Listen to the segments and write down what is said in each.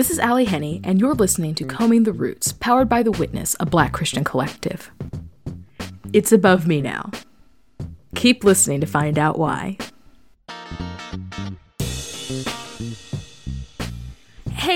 This is Ally Henny, and you're listening to Combing the Roots, powered by The Witness, a black Christian collective. It's above me now. Keep listening to find out why.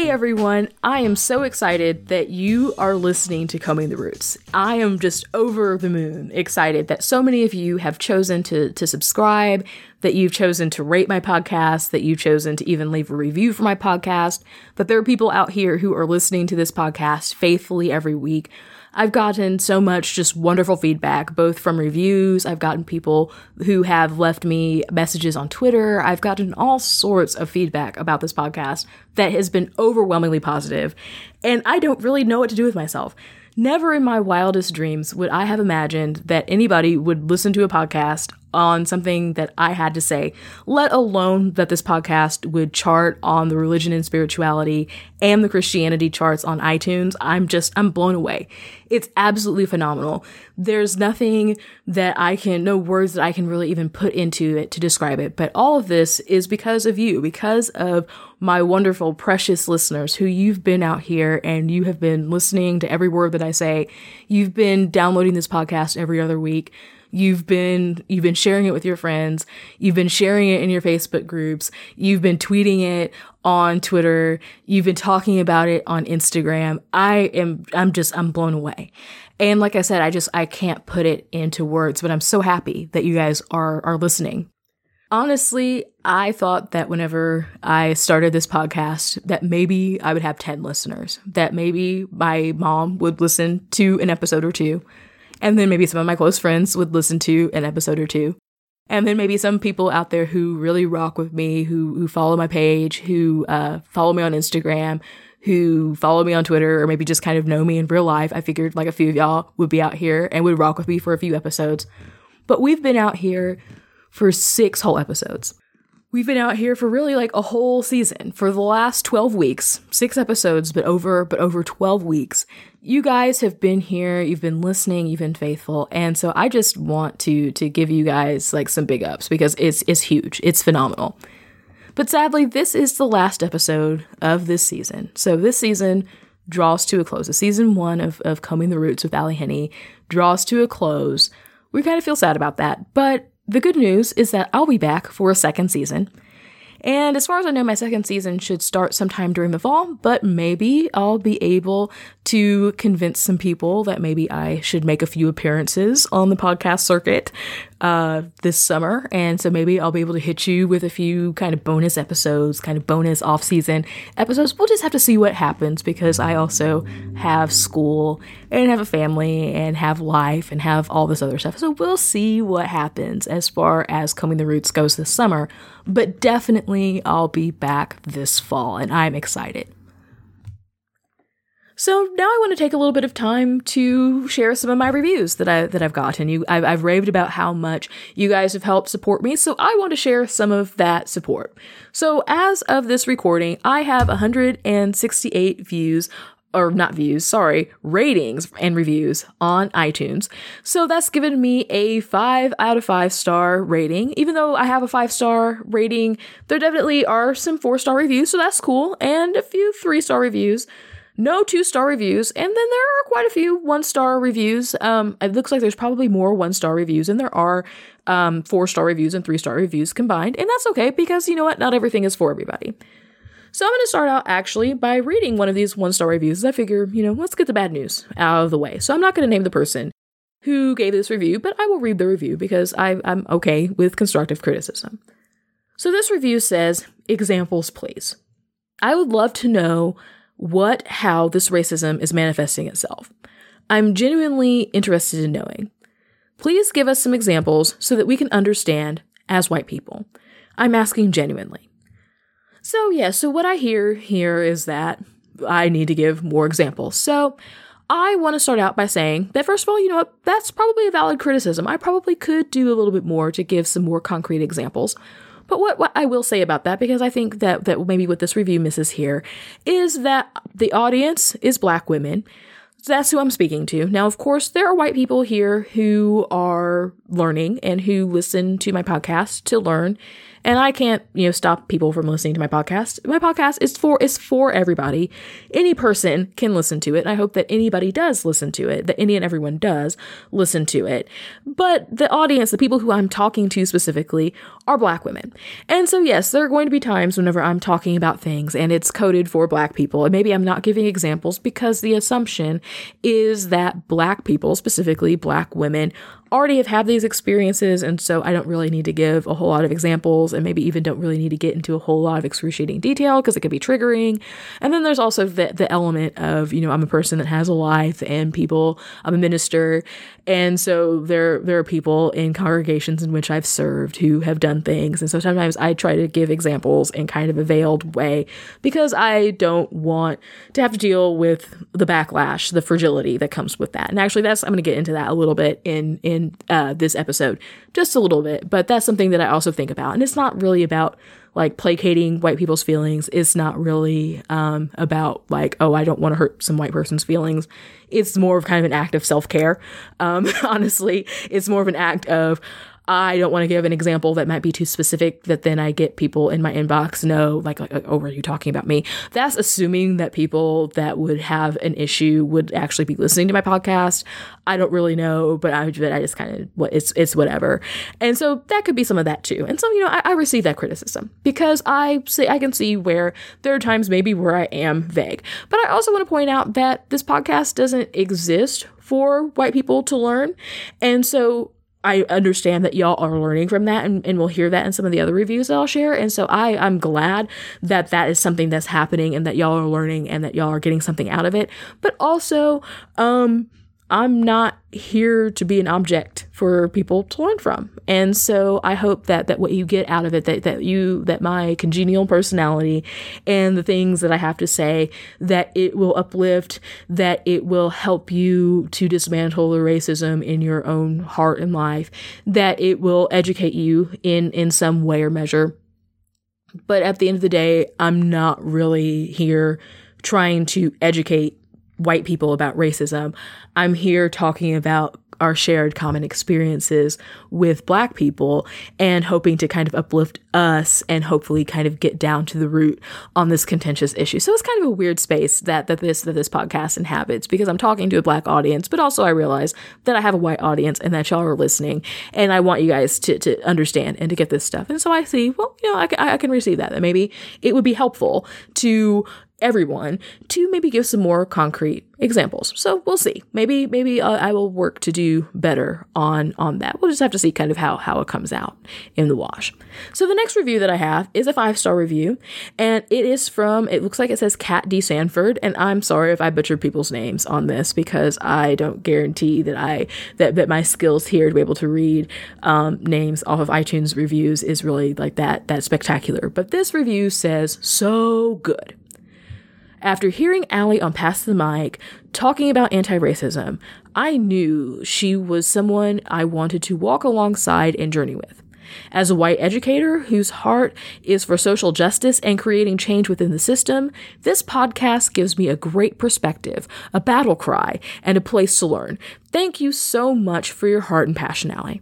Hey everyone, I am so excited that you are listening to Combing the Roots. I am just over the moon excited that so many of you have chosen to, to subscribe, that you've chosen to rate my podcast, that you've chosen to even leave a review for my podcast, that there are people out here who are listening to this podcast faithfully every week. I've gotten so much just wonderful feedback, both from reviews. I've gotten people who have left me messages on Twitter. I've gotten all sorts of feedback about this podcast that has been overwhelmingly positive, and I don't really know what to do with myself. Never in my wildest dreams would I have imagined that anybody would listen to a podcast on something that I had to say, let alone that this podcast would chart on the religion and spirituality and the Christianity charts on iTunes. I'm just, I'm blown away. It's absolutely phenomenal. There's nothing that I can, no words that I can really even put into it to describe it. But all of this is because of you, because of my wonderful, precious listeners who you've been out here and you have been listening to every word that I say. You've been downloading this podcast every other week. You've been you've been sharing it with your friends. You've been sharing it in your Facebook groups. You've been tweeting it on Twitter. You've been talking about it on Instagram. I am I'm just I'm blown away. And like I said, I just I can't put it into words, but I'm so happy that you guys are are listening. Honestly, I thought that whenever I started this podcast that maybe I would have 10 listeners, that maybe my mom would listen to an episode or two and then maybe some of my close friends would listen to an episode or two. And then maybe some people out there who really rock with me, who who follow my page, who uh, follow me on Instagram, who follow me on Twitter, or maybe just kind of know me in real life. I figured like a few of y'all would be out here and would rock with me for a few episodes. But we've been out here for six whole episodes. We've been out here for really like a whole season for the last 12 weeks, six episodes, but over, but over 12 weeks. You guys have been here, you've been listening, you've been faithful. And so I just want to, to give you guys like some big ups because it's, it's huge. It's phenomenal. But sadly, this is the last episode of this season. So this season draws to a close. The season one of, of Combing the Roots with Ally Henny draws to a close. We kind of feel sad about that, but the good news is that I'll be back for a second season. And as far as I know, my second season should start sometime during the fall, but maybe I'll be able to convince some people that maybe I should make a few appearances on the podcast circuit uh, this summer. And so maybe I'll be able to hit you with a few kind of bonus episodes, kind of bonus off season episodes. We'll just have to see what happens because I also have school and have a family and have life and have all this other stuff. So we'll see what happens as far as Combing the Roots goes this summer but definitely I'll be back this fall and I'm excited. So now I want to take a little bit of time to share some of my reviews that I that I've gotten. You, I've, I've raved about how much you guys have helped support me, so I want to share some of that support. So as of this recording, I have 168 views or not views, sorry, ratings and reviews on iTunes. So that's given me a five out of five star rating. Even though I have a five star rating, there definitely are some four star reviews, so that's cool, and a few three star reviews. No two star reviews, and then there are quite a few one star reviews. Um, it looks like there's probably more one star reviews than there are um, four star reviews and three star reviews combined, and that's okay because you know what? Not everything is for everybody. So I'm going to start out actually by reading one of these one star reviews. I figure, you know, let's get the bad news out of the way. So I'm not going to name the person who gave this review, but I will read the review because I, I'm okay with constructive criticism. So this review says, examples please. I would love to know what, how this racism is manifesting itself. I'm genuinely interested in knowing. Please give us some examples so that we can understand as white people. I'm asking genuinely. So, yeah, so what I hear here is that I need to give more examples. So, I want to start out by saying that, first of all, you know what? That's probably a valid criticism. I probably could do a little bit more to give some more concrete examples. But what, what I will say about that, because I think that, that maybe what this review misses here, is that the audience is black women. That's who I'm speaking to. Now, of course, there are white people here who are learning and who listen to my podcast to learn And I can't, you know, stop people from listening to my podcast. My podcast is for is for everybody. Any person can listen to it. And I hope that anybody does listen to it, that any and everyone does listen to it. But the audience, the people who I'm talking to specifically, are black women. And so yes, there are going to be times whenever I'm talking about things and it's coded for black people. And maybe I'm not giving examples because the assumption is that black people, specifically black women, already have had these experiences, and so I don't really need to give a whole lot of examples, and maybe even don't really need to get into a whole lot of excruciating detail because it could be triggering. And then there's also the the element of you know I'm a person that has a life, and people I'm a minister, and so there there are people in congregations in which I've served who have done things, and so sometimes I try to give examples in kind of a veiled way because I don't want to have to deal with the backlash, the fragility that comes with that. And actually, that's I'm going to get into that a little bit in in uh, this episode, just a little bit. But that's something that I also think about, and it's not really about like placating white people's feelings. It's not really um, about like, oh, I don't want to hurt some white person's feelings. It's more of kind of an act of self care. Um, honestly, it's more of an act of I don't want to give an example that might be too specific that then I get people in my inbox know like, like oh are you talking about me. That's assuming that people that would have an issue would actually be listening to my podcast. I don't really know but I, I just kind of what it's it's whatever. And so that could be some of that too. And so you know I, I receive that criticism because I see I can see where there are times maybe where I am vague. But I also want to point out that this podcast doesn't exist for white people to learn. And so I understand that y'all are learning from that and, and we'll hear that in some of the other reviews that I'll share. And so I, I'm glad that that is something that's happening and that y'all are learning and that y'all are getting something out of it. But also, um, I'm not here to be an object for people to learn from. And so I hope that that what you get out of it that that you that my congenial personality and the things that I have to say that it will uplift, that it will help you to dismantle the racism in your own heart and life, that it will educate you in in some way or measure. But at the end of the day, I'm not really here trying to educate white people about racism. I'm here talking about our shared common experiences with black people and hoping to kind of uplift us and hopefully kind of get down to the root on this contentious issue. So it's kind of a weird space that that this that this podcast inhabits because I'm talking to a black audience, but also I realize that I have a white audience and that y'all are listening and I want you guys to to understand and to get this stuff. And so I see, well, you know, I, I can receive that. That maybe it would be helpful to everyone to maybe give some more concrete examples. So we'll see. Maybe maybe uh, I will work to do better on on that. We'll just have to see kind of how how it comes out in the wash. So the next review that I have is a five star review, and it is from. It looks like it says Cat D Sanford, and I'm sorry if I butchered people's names on this because I don't guarantee that I that that my skills here to be able to read um, names off of iTunes reviews is really like that that spectacular. But this review says so good. After hearing Ally on Pass the Mic talking about anti racism, I knew she was someone I wanted to walk alongside and journey with. As a white educator whose heart is for social justice and creating change within the system, this podcast gives me a great perspective, a battle cry, and a place to learn. Thank you so much for your heart and passion, Ally.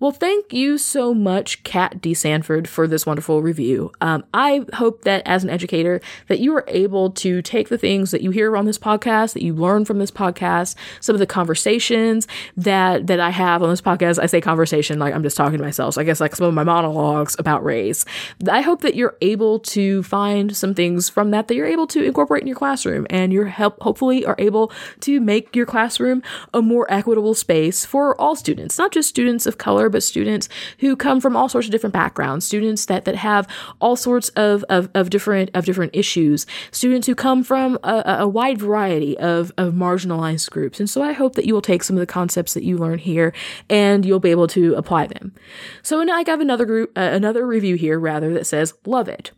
Well, thank you so much, Kat D. Sanford, for this wonderful review. Um, I hope that as an educator, that you are able to take the things that you hear on this podcast, that you learn from this podcast, some of the conversations that that I have on this podcast. I say conversation like I'm just talking to myself. So I guess like some of my monologues about race. I hope that you're able to find some things from that that you're able to incorporate in your classroom, and you're help hopefully are able to make your classroom a more equitable space for all students, not just students of color, but students who come from all sorts of different backgrounds, students that, that have all sorts of, of, of different of different issues, students who come from a, a wide variety of, of marginalized groups. And so I hope that you will take some of the concepts that you learn here and you'll be able to apply them. So now I have another group, uh, another review here rather that says, love it.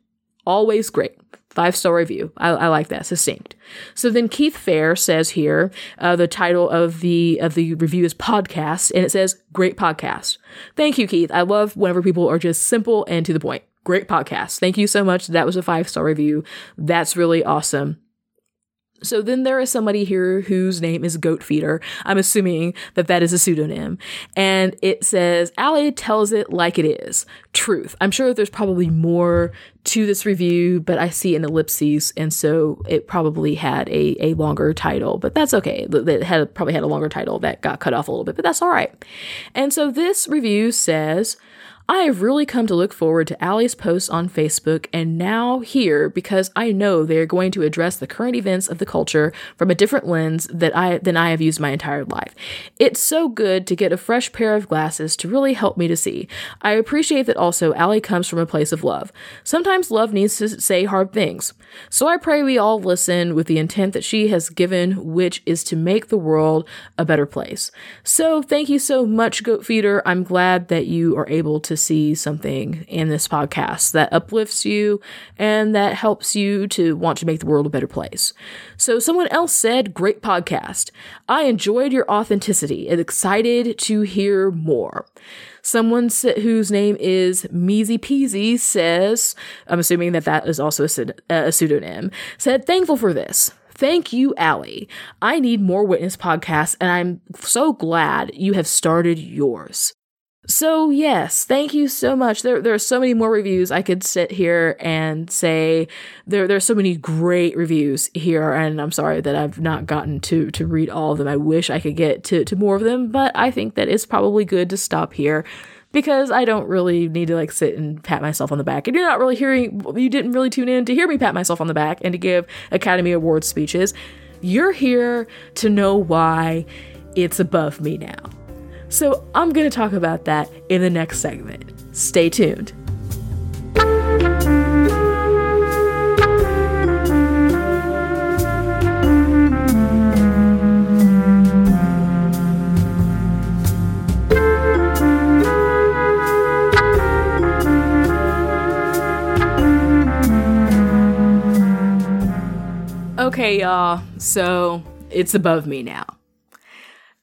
Always great. Five star review. I, I, like that. Succinct. So then Keith Fair says here, uh, the title of the of the review is podcast, and it says great podcast. Thank you, Keith. I love whenever people are just simple and to the point. Great podcast. Thank you so much. That was a five star review. That's really awesome. So then there is somebody here whose name is Goat Feeder. I'm assuming that that is a pseudonym. And it says, Ally tells it like it is. Truth. I'm sure there's probably more to this review, but I see an ellipses, and so it probably had a, a longer title, but that's okay. It had probably had a longer title that got cut off a little bit, but that's all right. And so this review says, I have really come to look forward to Ally's posts on Facebook and now here because I know they are going to address the current events of the culture from a different lens that I than I have used my entire life. It's so good to get a fresh pair of glasses to really help me to see. I appreciate that also Ally comes from a place of love. Sometimes love needs to say hard things. So I pray we all listen with the intent that she has given, which is to make the world a better place. So thank you so much, Goat Feeder. I'm glad that you are able to see something in this podcast that uplifts you and that helps you to want to make the world a better place. So someone else said, great podcast. I enjoyed your authenticity and excited to hear more. Someone whose name is Measy Peasy says, I'm assuming that that is also a, a pseudonym, said, thankful for this. Thank you, Ally. I need more witness podcasts, and I'm so glad you have started yours. So yes, thank you so much. There there are so many more reviews. I could sit here and say there there's so many great reviews here, and I'm sorry that I've not gotten to to read all of them. I wish I could get to, to more of them, but I think that it's probably good to stop here because I don't really need to like sit and pat myself on the back. And you're not really hearing you didn't really tune in to hear me pat myself on the back and to give Academy Award speeches. You're here to know why it's above me now. So I'm going to talk about that in the next segment. Stay tuned. Okay, y'all. So it's above me now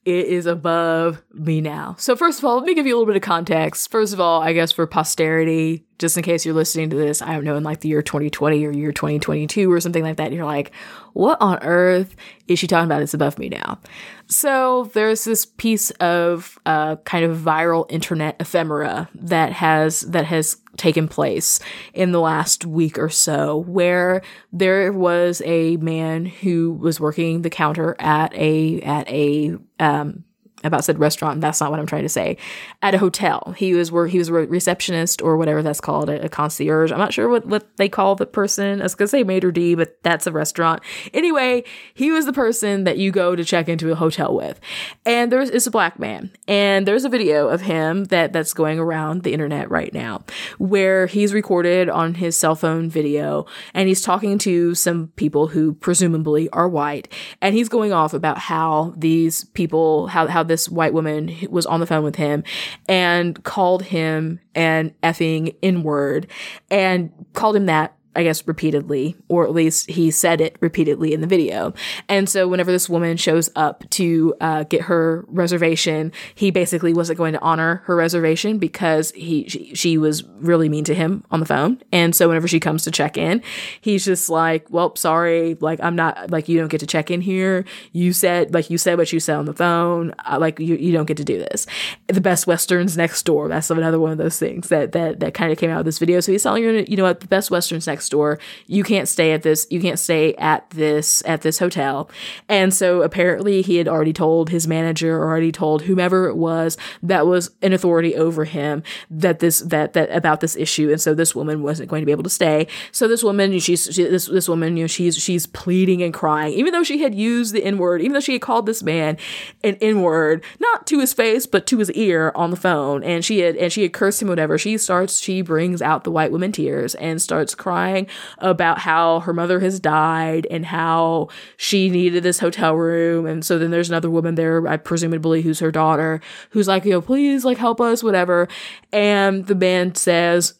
it is above me now. So, first of all, let me give you a little bit of context. First of all, I guess for posterity, just in case you're listening to this, I don't know, in like the year 2020 or year 2022 or something like that, you're like, what on earth is she talking about? It's above me now. So, there's this piece of uh, kind of viral internet ephemera that has that has taken place in the last week or so where there was a man who was working the counter at a at a um about said restaurant. That's not what I'm trying to say. At a hotel, he was where he was a receptionist or whatever that's called, a, concierge. I'm not sure what what they call the person. I was gonna say maitre d, but that's a restaurant. Anyway, he was the person that you go to check into a hotel with, and there's it's a black man, and there's a video of him that that's going around the internet right now, where he's recorded on his cell phone video, and he's talking to some people who presumably are white, and he's going off about how these people how how this white woman was on the phone with him and called him an effing N word and called him that I guess, repeatedly, or at least he said it repeatedly in the video. And so whenever this woman shows up to uh, get her reservation, he basically wasn't going to honor her reservation because he she, she, was really mean to him on the phone. And so whenever she comes to check in, he's just like, "Well, sorry, like I'm not like you don't get to check in here. You said like you said what you said on the phone. Uh, like you you don't get to do this." The Best Westerns next door. That's another one of those things that that that kind of came out of this video. So he's telling her, you know what, the Best Westerns next next door. You can't stay at this, you can't stay at this, at this hotel. And so apparently he had already told his manager or already told whomever it was that was an authority over him that this, that, that about this issue. And so this woman wasn't going to be able to stay. So this woman, she's, she, this, this woman, you know, she's, she's pleading and crying, even though she had used the N word, even though she had called this man an N word, not to his face, but to his ear on the phone. And she had, and she had cursed him, whatever. She starts, she brings out the white woman tears and starts crying crying about how her mother has died and how she needed this hotel room. And so then there's another woman there, I presumably who's her daughter, who's like, know, please like help us, whatever. And the man says,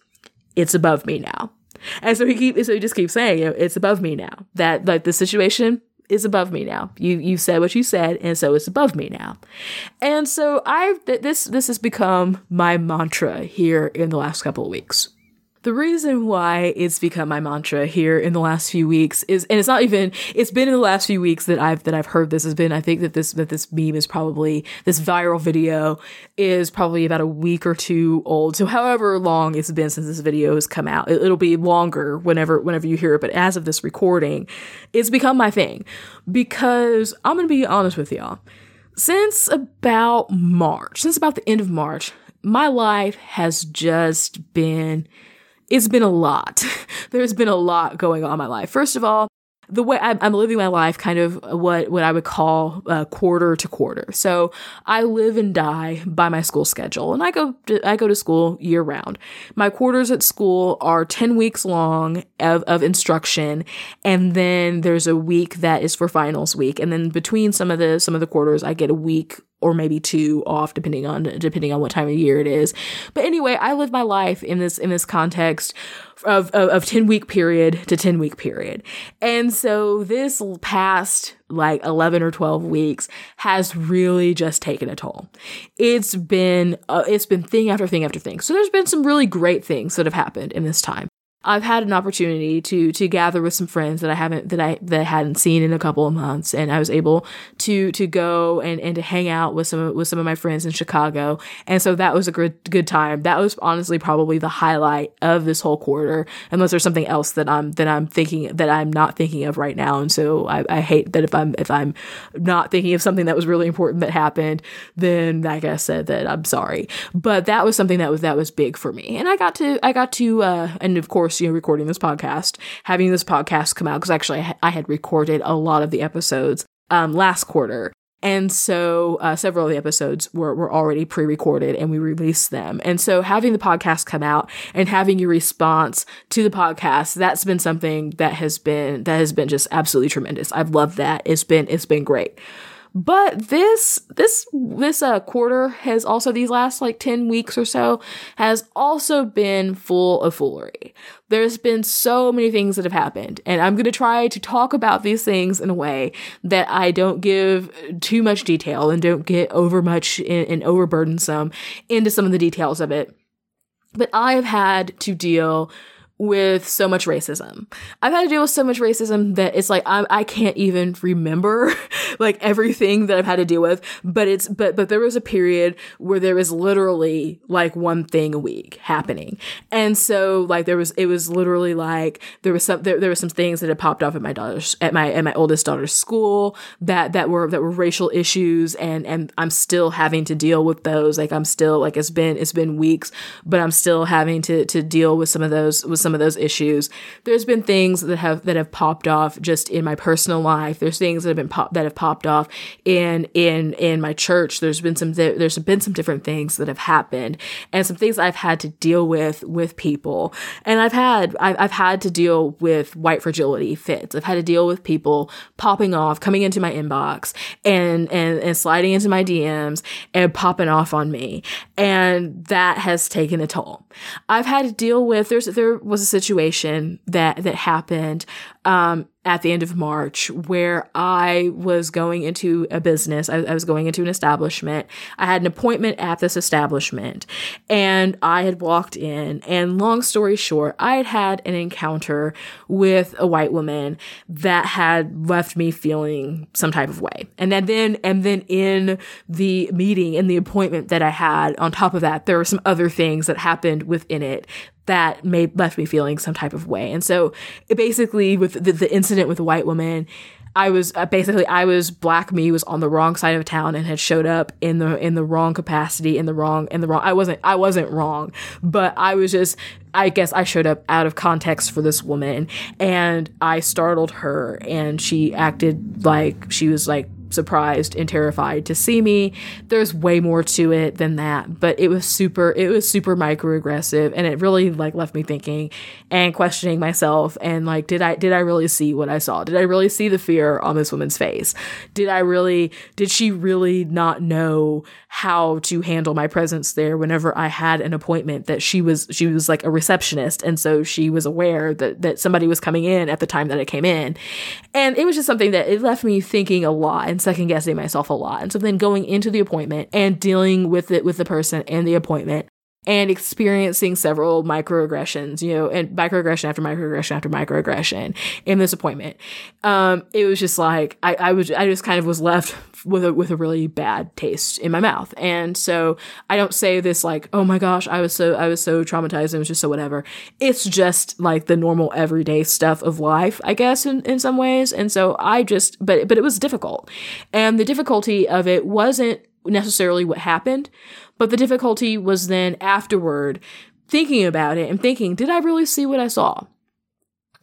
it's above me now. And so he keep so he just keeps saying, you know, it's above me now. That like the situation is above me now. You you said what you said, and so it's above me now. And so I th- this this has become my mantra here in the last couple of weeks. The reason why it's become my mantra here in the last few weeks is, and it's not even, it's been in the last few weeks that I've, that I've heard this has been, I think that this, that this meme is probably, this viral video is probably about a week or two old. So however long it's been since this video has come out, it, it'll be longer whenever, whenever you hear it. But as of this recording, it's become my thing because I'm going to be honest with y'all. Since about March, since about the end of March, my life has just been it's been a lot. There's been a lot going on in my life. First of all, the way I'm, living my life kind of what what I would call uh, quarter to quarter. So I live and die by my school schedule, and I go to, I go to school year round. My quarters at school are ten weeks long of, of instruction, and then there's a week that is for finals week, and then between some of the some of the quarters, I get a week or maybe two off depending on depending on what time of year it is. But anyway, I live my life in this in this context of, of, of 10 week period to 10 week period. And so this past like 11 or 12 weeks has really just taken a toll. It's been, uh, it's been thing after thing after thing. So there's been some really great things that have happened in this time. I've had an opportunity to to gather with some friends that I haven't that I that I hadn't seen in a couple of months, and I was able to to go and and to hang out with some with some of my friends in Chicago, and so that was a good good time. That was honestly probably the highlight of this whole quarter, unless there's something else that I'm that I'm thinking that I'm not thinking of right now, and so I, I hate that if I'm if I'm not thinking of something that was really important that happened, then like I said that I'm sorry, but that was something that was that was big for me, and I got to I got to uh, and of course course, you know, recording this podcast, having this podcast come out, because actually I, had recorded a lot of the episodes um, last quarter. And so uh, several of the episodes were, were already pre recorded and we released them. And so having the podcast come out and having your response to the podcast, that's been something that has been, that has been just absolutely tremendous. I've loved that. It's been, it's been great. But this this this uh, quarter has also these last like 10 weeks or so has also been full of foolery. There's been so many things that have happened and I'm going to try to talk about these things in a way that I don't give too much detail and don't get over much and overburdensome into some of the details of it. But I have had to deal with so much racism. I've had to deal with so much racism that it's like I, I can't even remember like everything that I've had to deal with. But it's but but there was a period where there was literally like one thing a week happening, and so like there was it was literally like there was some there, there were some things that had popped off at my daughter's at my at my oldest daughter's school that that were that were racial issues, and and I'm still having to deal with those. Like I'm still like it's been it's been weeks, but I'm still having to to deal with some of those with some some of those issues. There's been things that have that have popped off just in my personal life. There's things that have been pop that have popped off in in in my church. There's been some there's been some different things that have happened and some things I've had to deal with with people. And I've had I've, I've had to deal with white fragility fits. I've had to deal with people popping off, coming into my inbox and and and sliding into my DMs and popping off on me. And that has taken a toll. I've had to deal with there's there was was a situation that that happened um, at the end of March where I was going into a business. I, I, was going into an establishment. I had an appointment at this establishment and I had walked in. And long story short, I had had an encounter with a white woman that had left me feeling some type of way. And then, and then in the meeting, in the appointment that I had, on top of that, there were some other things that happened within it that made left me feeling some type of way. And so basically with the, the incident with the white woman, I was uh, basically I was black me was on the wrong side of town and had showed up in the in the wrong capacity in the wrong in the wrong I wasn't I wasn't wrong but I was just I guess I showed up out of context for this woman and I startled her and she acted like she was like surprised and terrified to see me. There's way more to it than that, but it was super it was super microaggressive and it really like left me thinking and questioning myself and like did I did I really see what I saw? Did I really see the fear on this woman's face? Did I really did she really not know how to handle my presence there whenever I had an appointment that she was she was like a receptionist and so she was aware that that somebody was coming in at the time that I came in. And it was just something that it left me thinking a lot and second guessing myself a lot. And so then going into the appointment and dealing with it with the person and the appointment and experiencing several microaggressions, you know, and microaggression after microaggression after microaggression in this appointment. Um, it was just like I, I was I just kind of was left with a with a really bad taste in my mouth. And so I don't say this like, oh my gosh, I was so I was so traumatized, it was just so whatever. It's just like the normal everyday stuff of life, I guess, in, in some ways. And so I just but but it was difficult. And the difficulty of it wasn't necessarily what happened, but the difficulty was then afterward thinking about it and thinking, did I really see what I saw?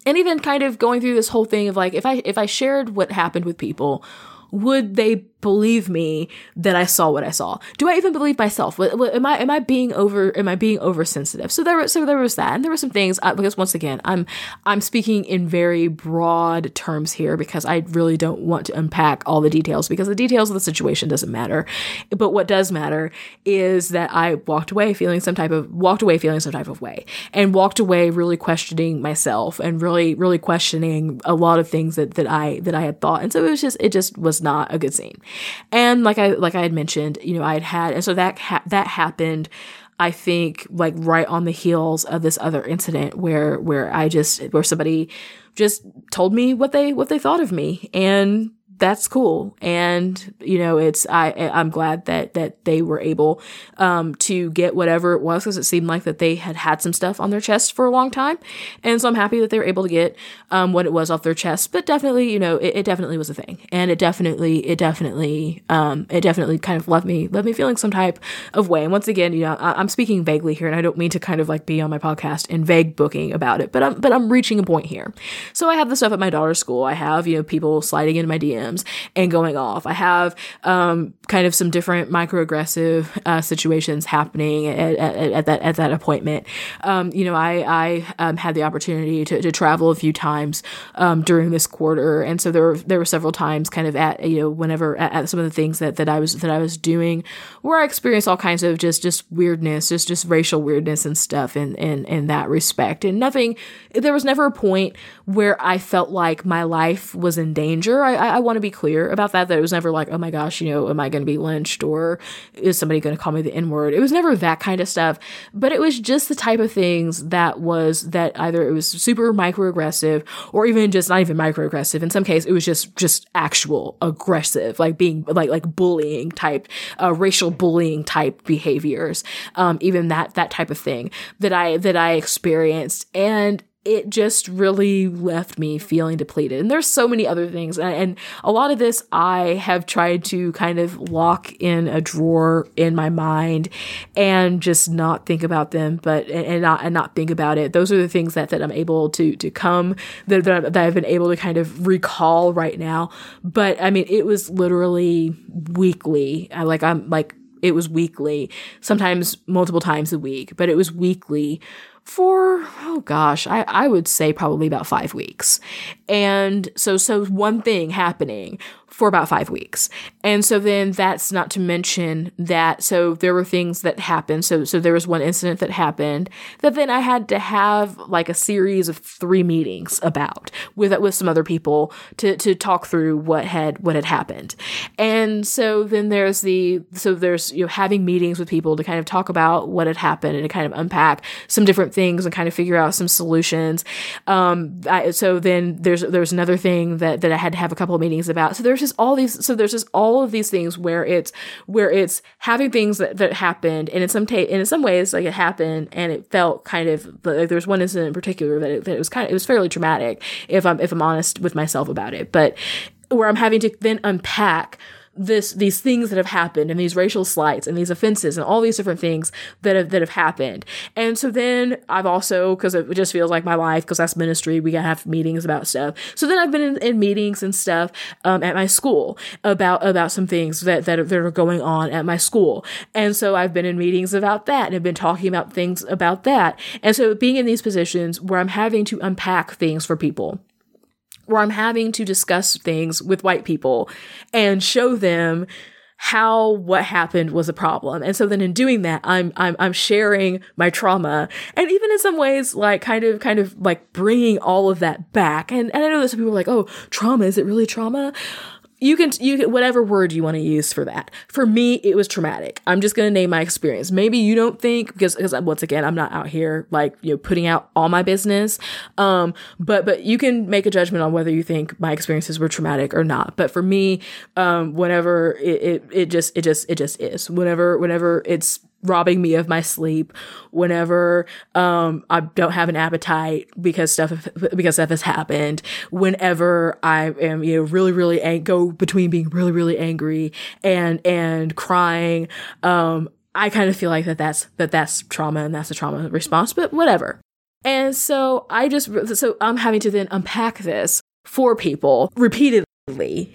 And even kind of going through this whole thing of like, if I, if I shared what happened with people, would they believe me that I saw what I saw? Do I even believe myself? Am I am I being over am I being oversensitive? So there so there was that, and there were some things uh, because once again I'm I'm speaking in very broad terms here because I really don't want to unpack all the details because the details of the situation doesn't matter. But what does matter is that I walked away feeling some type of walked away feeling some type of way and walked away really questioning myself and really really questioning a lot of things that that I that I had thought, and so it was just it just was not a good scene. And like I like I had mentioned, you know, I had had and so that ha- that happened I think like right on the heels of this other incident where where I just where somebody just told me what they what they thought of me. And that's cool. And, you know, it's, I, I'm glad that, that they were able, um, to get whatever it was because it seemed like that they had had some stuff on their chest for a long time. And so I'm happy that they were able to get, um, what it was off their chest. But definitely, you know, it, it definitely was a thing. And it definitely, it definitely, um, it definitely kind of left me, left me feeling some type of way. And once again, you know, I, I'm speaking vaguely here and I don't mean to kind of like be on my podcast in vague booking about it, but I'm, but I'm reaching a point here. So I have the stuff at my daughter's school. I have, you know, people sliding into my DMs and going off. I have um, kind of some different microaggressive uh, situations happening at, at, at, that at that appointment. Um, you know, I I um, had the opportunity to, to travel a few times um, during this quarter, and so there were there were several times, kind of at you know whenever at, at, some of the things that, that I was that I was doing, where I experienced all kinds of just just weirdness, just just racial weirdness and stuff in in in that respect, and nothing. There was never a point where I felt like my life was in danger. I I, I want to be clear about that. That it was never like, oh my gosh, you know, am I going to be lynched or is somebody going to call me the N word? It was never that kind of stuff, but it was just the type of things that was that either it was super microaggressive or even just not even microaggressive. In some case, it was just just actual aggressive, like being like like bullying type, uh, racial bullying type behaviors. Um, even that that type of thing that I that I experienced, and it just really left me feeling depleted. And there's so many other things. And, a lot of this I have tried to kind of lock in a drawer in my mind and just not think about them, but, and, not, and not think about it. Those are the things that, that I'm able to, to come, that, that, that I've been able to kind of recall right now. But I mean, it was literally weekly. I like, I'm like, it was weekly, sometimes multiple times a week, but it was weekly for oh gosh I, I would say probably about five weeks. And so so one thing happening for about five weeks. And so then that's not to mention that, so there were things that happened. So, so there was one incident that happened that then I had to have like a series of three meetings about with, with some other people to, to talk through what had, what had happened. And so then there's the, so there's, you know, having meetings with people to kind of talk about what had happened and to kind of unpack some different things and kind of figure out some solutions. Um, I, so then there's, there's another thing that, that I had to have a couple of meetings about. So there's just all these so there's just all of these things where it's where it's having things that, that happened and in some ta- and in some ways like it happened and it felt kind of like there's one incident in particular that it, that it was kind of it was fairly traumatic if I'm if I'm honest with myself about it. But where I'm having to then unpack this these things that have happened and these racial slights and these offenses and all these different things that have that have happened. And so then I've also because it just feels like my life because that's ministry we gotta have meetings about stuff. So then I've been in, in meetings and stuff um, at my school about about some things that that are, that are going on at my school. And so I've been in meetings about that and have been talking about things about that. And so being in these positions where I'm having to unpack things for people where I'm having to discuss things with white people and show them how what happened was a problem. And so then in doing that, I'm, I'm, I'm sharing my trauma and even in some ways, like kind of, kind of like bringing all of that back. And, and I know that some people are like, oh, trauma, is it really trauma? You can you can whatever word you want to use for that. For me, it was traumatic. I'm just gonna name my experience. Maybe you don't think because because once again, I'm not out here like you know putting out all my business. Um, but but you can make a judgment on whether you think my experiences were traumatic or not. But for me, um, whenever it, it it just it just it just is. Whenever whenever it's robbing me of my sleep whenever um I don't have an appetite because stuff because stuff has happened. Whenever I am you know really really ang- go between being really really angry and and crying um I kind of feel like that that's that that's trauma and that's a trauma response but whatever. And so I just so I'm having to then unpack this for people repeatedly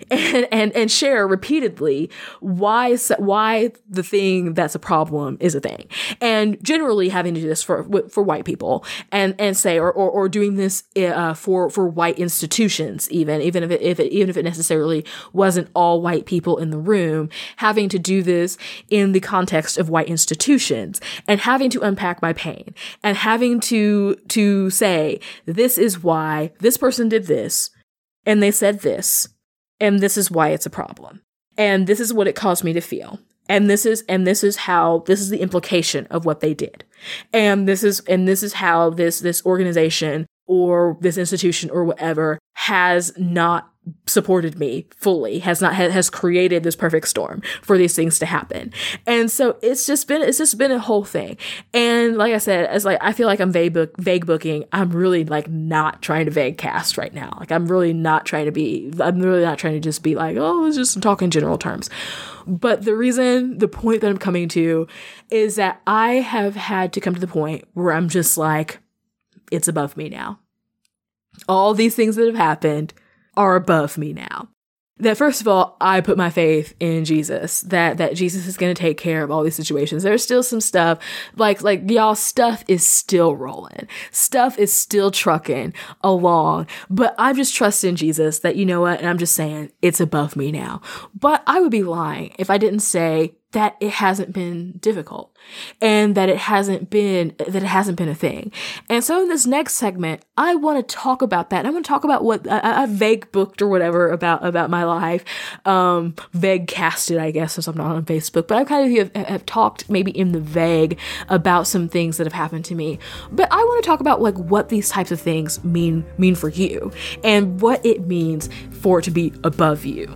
and, and and share repeatedly why why the thing that's a problem is a thing. And generally having to do this for for white people and and say or or, or doing this uh, for for white institutions even even if it, if it even if it necessarily wasn't all white people in the room having to do this in the context of white institutions and having to unpack my pain and having to to say this is why this person did this and they said this and this is why it's a problem. And this is what it caused me to feel. And this is, and this is how, this is the implication of what they did. And this is, and this is how this, this organization or this institution or whatever has not supported me fully has not has created this perfect storm for these things to happen. And so it's just been it's just been a whole thing. And like i said as like i feel like i'm vague book vague booking. I'm really like not trying to vague cast right now. Like i'm really not trying to be i'm really not trying to just be like oh it's just talk in general terms. But the reason the point that i'm coming to is that i have had to come to the point where i'm just like it's above me now all these things that have happened are above me now. That first of all, I put my faith in Jesus, that, that Jesus is going to take care of all these situations. There's still some stuff, like, like y'all stuff is still rolling. Stuff is still trucking along, but I just trust in Jesus that, you know what? And I'm just saying it's above me now. But I would be lying if I didn't say that it hasn't been difficult and that it hasn't been that it hasn't been a thing. And so in this next segment i want to talk about that. I want to talk about what I, I vague booked or whatever about about my life. Um vague casted i guess since i'm not on facebook. But I've kind of have, have talked maybe in the vague about some things that have happened to me. But i want to talk about like what these types of things mean mean for you and what it means for it to be above you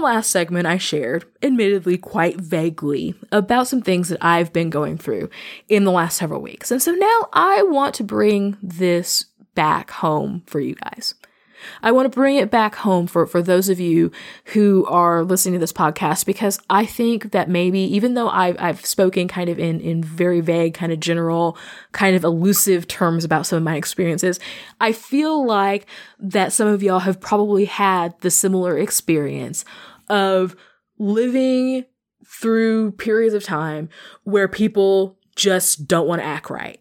last segment, I shared, admittedly quite vaguely, about some things that I've been going through in the last several weeks. And so now I want to bring this back home for you guys. I want to bring it back home for, for those of you who are listening to this podcast because I think that maybe even though I've, I've spoken kind of in, in very vague, kind of general, kind of elusive terms about some of my experiences, I feel like that some of y'all have probably had the similar experience of living through periods of time where people just don't want to act right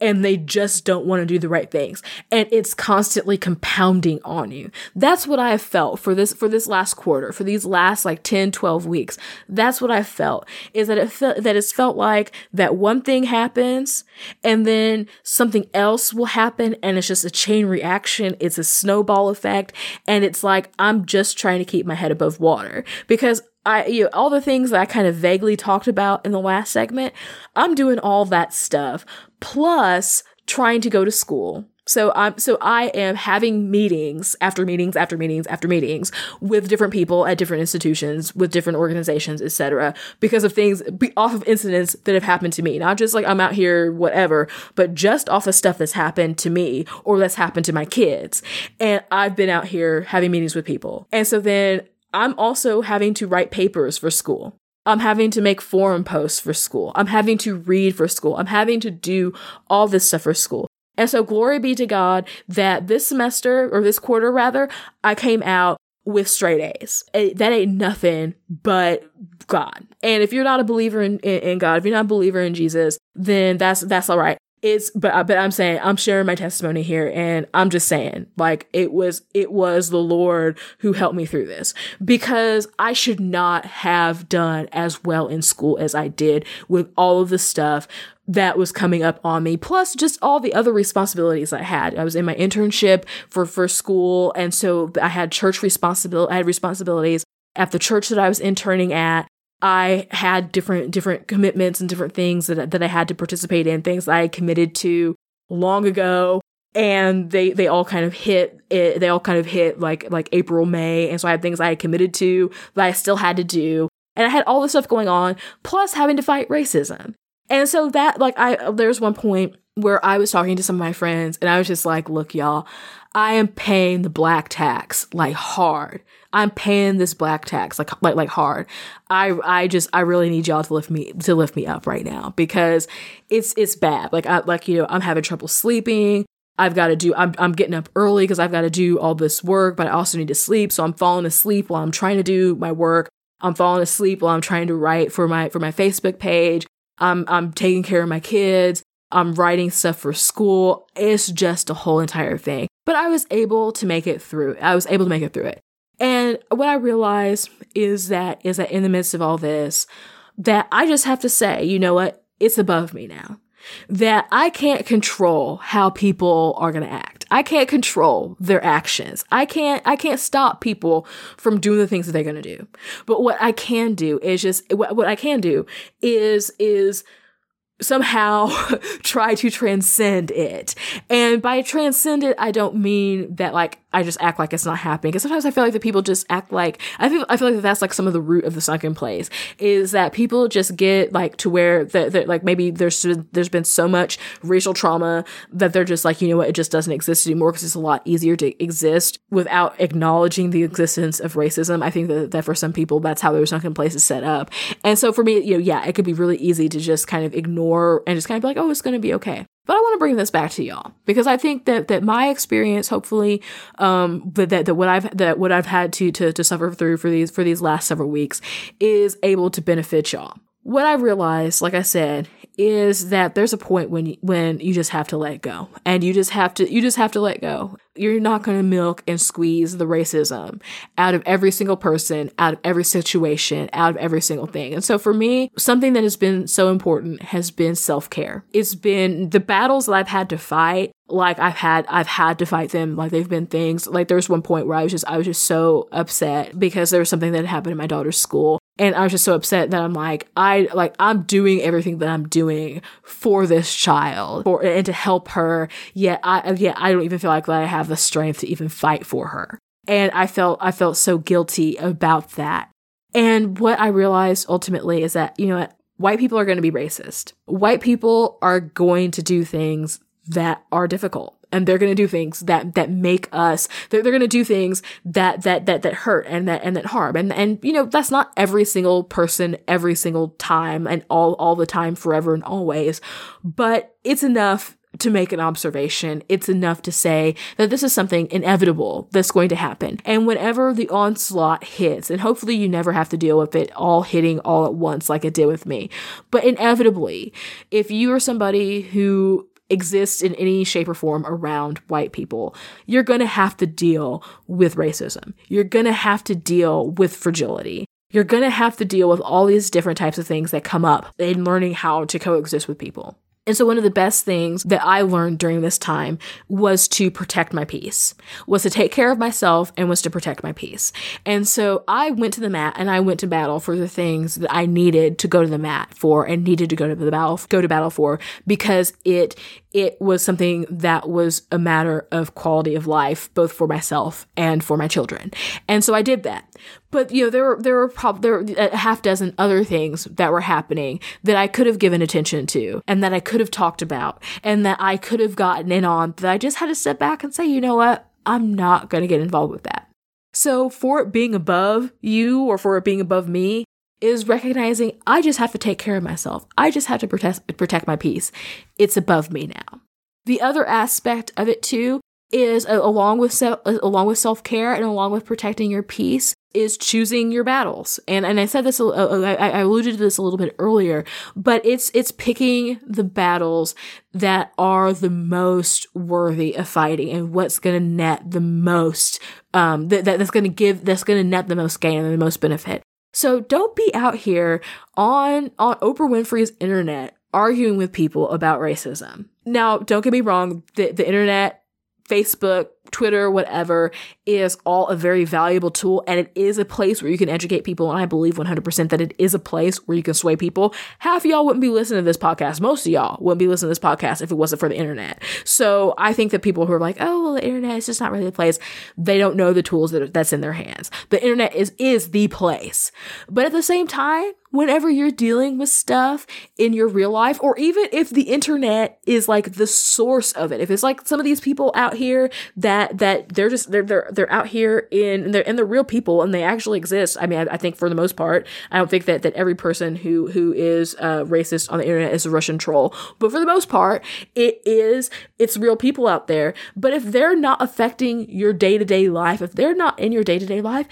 and they just don't want to do the right things and it's constantly compounding on you. That's what i have felt for this for this last quarter for these last like 10 12 weeks. That's what i felt is that it felt that it's felt like that one thing happens and then something else will happen and it's just a chain reaction it's a snowball effect and it's like i'm just trying to keep my head above water. Because I, you know, all the things that I kind of vaguely talked about in the last segment, I'm doing all that stuff plus trying to go to school. So I'm so I am having meetings after meetings after meetings after meetings with different people at different institutions, with different organizations, etc. Because of things off of incidents that have happened to me, not just like I'm out here whatever, but just off of stuff that's happened to me or that's happened to my kids. And I've been out here having meetings with people, and so then I'm also having to write papers for school. I'm having to make forum posts for school. I'm having to read for school. I'm having to do all this stuff for school. And so glory be to God that this semester or this quarter rather, I came out with straight A's. Eh, that ain't nothing but God. And if you're not a believer in, in, in, God, if you're not a believer in Jesus, then that's that's all right. It's but but I'm saying I'm sharing my testimony here and I'm just saying like it was it was the Lord who helped me through this because I should not have done as well in school as I did with all of the stuff that was coming up on me plus just all the other responsibilities I had. I was in my internship for for school and so I had church responsibility I had responsibilities at the church that I was interning at I had different different commitments and different things that that I had to participate in, things I had committed to long ago, and they they all kind of hit it, they all kind of hit like like April May, and so I had things I had committed to that I still had to do, and I had all this stuff going on, plus having to fight racism, and so that like I there's one point where I was talking to some of my friends, and I was just like, look, y'all, I am paying the black tax like hard I'm paying this black tax like like like hard. I I just I really need y'all to lift me to lift me up right now because it's it's bad. Like I like you know I'm having trouble sleeping. I've got to do I'm I'm getting up early because I've got to do all this work, but I also need to sleep. So I'm falling asleep while I'm trying to do my work. I'm falling asleep while I'm trying to write for my for my Facebook page. I'm I'm taking care of my kids. I'm writing stuff for school. It's just a whole entire thing. But I was able to make it through. I was able to make it through it. And what I realized is that is that in the midst of all this, that I just have to say, you know what? It's above me now. That I can't control how people are going to act. I can't control their actions. I can't I can't stop people from doing the things that they're going to do. But what I can do is just what, what I can do is is somehow try to transcend it. And by transcend it, I don't mean that like I just act like it's not happening. Because sometimes I feel like the people just act like I feel I feel like that that's like some of the root of the sunken place is that people just get like to where that that like maybe there's there's been so much racial trauma that they're just like you know what it just doesn't exist anymore because it's a lot easier to exist without acknowledging the existence of racism. I think that that for some people that's how their sunken place is set up. And so for me, you know, yeah, it could be really easy to just kind of ignore and just kind of be like, oh, it's going to be okay. But I want to bring this back to y'all because I think that that my experience, hopefully, um, that, that that what I've that what I've had to to to suffer through for these for these last several weeks is able to benefit y'all. What I realized, like I said, is that there's a point when when you just have to let go and you just have to you just have to let go you're not going to milk and squeeze the racism out of every single person out of every situation out of every single thing. And so for me something that has been so important has been self-care. It's been the battles that i've had to fight like I've had I've had to fight them like they've been things like there was one point where I was just I was just so upset because there was something that happened in my daughter's school. And I was just so upset that I'm like, I like I'm doing everything that I'm doing for this child for and to help her. Yet I yeah, I don't even feel like that I have the strength to even fight for her. And I felt I felt so guilty about that. And what I realized ultimately is that, you know what, white people are going to be racist. White people are going to do things that are difficult and they're going to do things that that make us they're, they're going to do things that that that that hurt and that and that harm and and you know that's not every single person every single time and all all the time forever and always but it's enough to make an observation. It's enough to say that this is something inevitable that's going to happen. And whenever the onslaught hits, and hopefully you never have to deal with it all hitting all at once like it did with me, but inevitably, if you are somebody who exists in any shape or form around white people, you're going to have to deal with racism. You're going to have to deal with fragility. You're going to have to deal with all these different types of things that come up in learning how to coexist with people. And so one of the best things that I learned during this time was to protect my peace, was to take care of myself and was to protect my peace. And so I went to the mat and I went to battle for the things that I needed to go to the mat for and needed to go to the battle, go to battle for because it it was something that was a matter of quality of life, both for myself and for my children. And so I did that. But you know, there were there were probably there were a half dozen other things that were happening that I could have given attention to, and that I could have talked about, and that I could have gotten in on. That I just had to step back and say, you know what, I'm not going to get involved with that. So for it being above you or for it being above me, is recognizing I just have to take care of myself. I just have to protect protect my peace. It's above me now. The other aspect of it too is uh, along with se- uh, along with self-care and along with protecting your peace is choosing your battles. And and I said this uh, I, I alluded to this a little bit earlier, but it's it's picking the battles that are the most worthy of fighting and what's going to net the most um that that's going to give that's going to net the most gain and the most benefit. So don't be out here on on Oprah Winfrey's internet arguing with people about racism. Now, don't get me wrong, the, the internet, Facebook, Twitter, whatever, is all a very valuable tool and it is a place where you can educate people. And I believe 100% that it is a place where you can sway people. Half y'all wouldn't be listening to this podcast. Most of y'all wouldn't be listening to this podcast if it wasn't for the internet. So I think that people who are like, oh, well, the internet is just not really a place, they don't know the tools that are, that's in their hands. The internet is, is the place. But at the same time, whenever you're dealing with stuff in your real life, or even if the internet is like the source of it, if it's like some of these people out here that that that they're just they're they're they're out here in they're and they're real people and they actually exist. I mean, I, I, think for the most part, I don't think that that every person who who is uh, racist on the internet is a Russian troll, but for the most part, it is it's real people out there. But if they're not affecting your day to day life, if they're not in your day to day life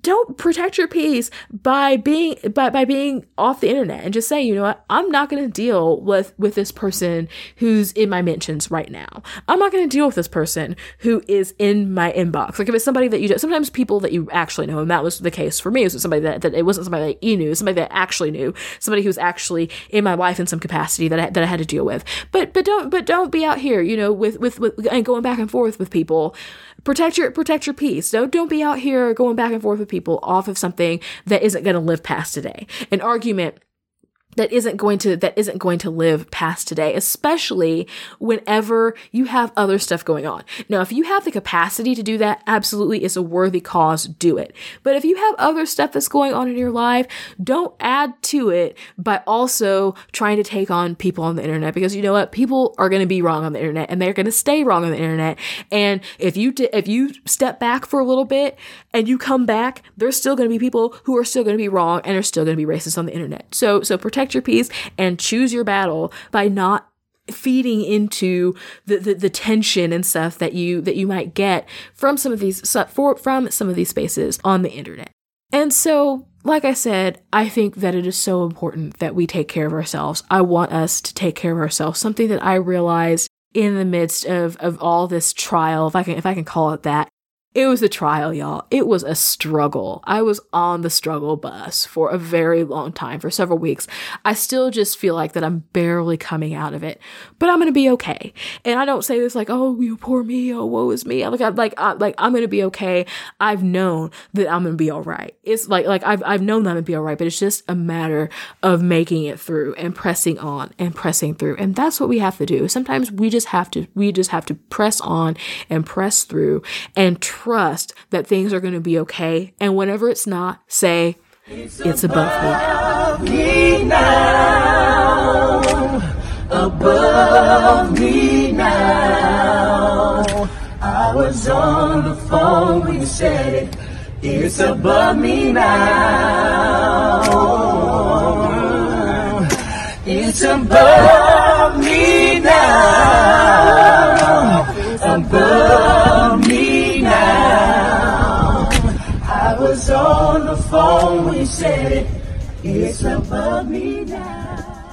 don't protect your peace by being by, by being off the internet and just say you know what? I'm not going to deal with with this person who's in my mentions right now. I'm not going to deal with this person who is in my inbox. Like if it's somebody that you sometimes people that you actually know and that was the case for me it was somebody that, that it wasn't somebody that you knew somebody that actually knew somebody who's actually in my life in some capacity that I, that I had to deal with. But but don't but don't be out here you know with with, with and going back and forth with people protect your protect your peace. Don't don't be out here going back and forth with people off of something that isn't going to live past today. An argument that isn't going to that isn't going to live past today especially whenever you have other stuff going on. Now if you have the capacity to do that absolutely it's a worthy cause do it. But if you have other stuff that's going on in your life don't add to it by also trying to take on people on the internet because you know what? People are going to be wrong on the internet and they're going to stay wrong on the internet. And if you d- if you step back for a little bit and you come back there's still going to be people who are still going to be wrong and are still going to be racist on the internet so so protect your peace and choose your battle by not feeding into the, the, the, tension and stuff that you that you might get from some of these for, from some of these spaces on the internet. And so, like I said, I think that it is so important that we take care of ourselves. I want us to take care of ourselves. Something that I realized in the midst of of all this trial, if I can if I can call it that, it was a trial, y'all. It was a struggle. I was on the struggle bus for a very long time, for several weeks. I still just feel like that I'm barely coming out of it, but I'm gonna be okay. And I don't say this like, oh, you poor me, oh, woe is me. Like, I'm like, I, like I'm gonna be okay. I've known that I'm gonna be all right. It's like, like I've I've known that I'm gonna be all right, but it's just a matter of making it through and pressing on and pressing through, and that's what we have to do. Sometimes we just have to, we just have to press on and press through and. Try trust that things are going to be okay. And whenever it's not, say, it's, it's above, me now. Above me now. I was on the phone when you said it. It's above me now. It's above me now. Above on the phone said it. It's above me now.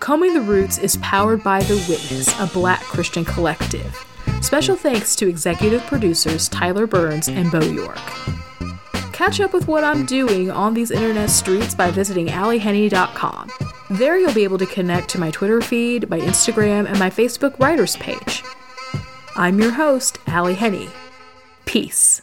Combing the Roots is powered by The Witness, a black Christian collective. Special thanks to executive producers Tyler Burns and Bo York. Catch up with what I'm doing on these internet streets by visiting AllyHenny.com. There you'll be able to connect to my Twitter feed, my Instagram, and my Facebook writers page. I'm your host, Ally Henny. Peace.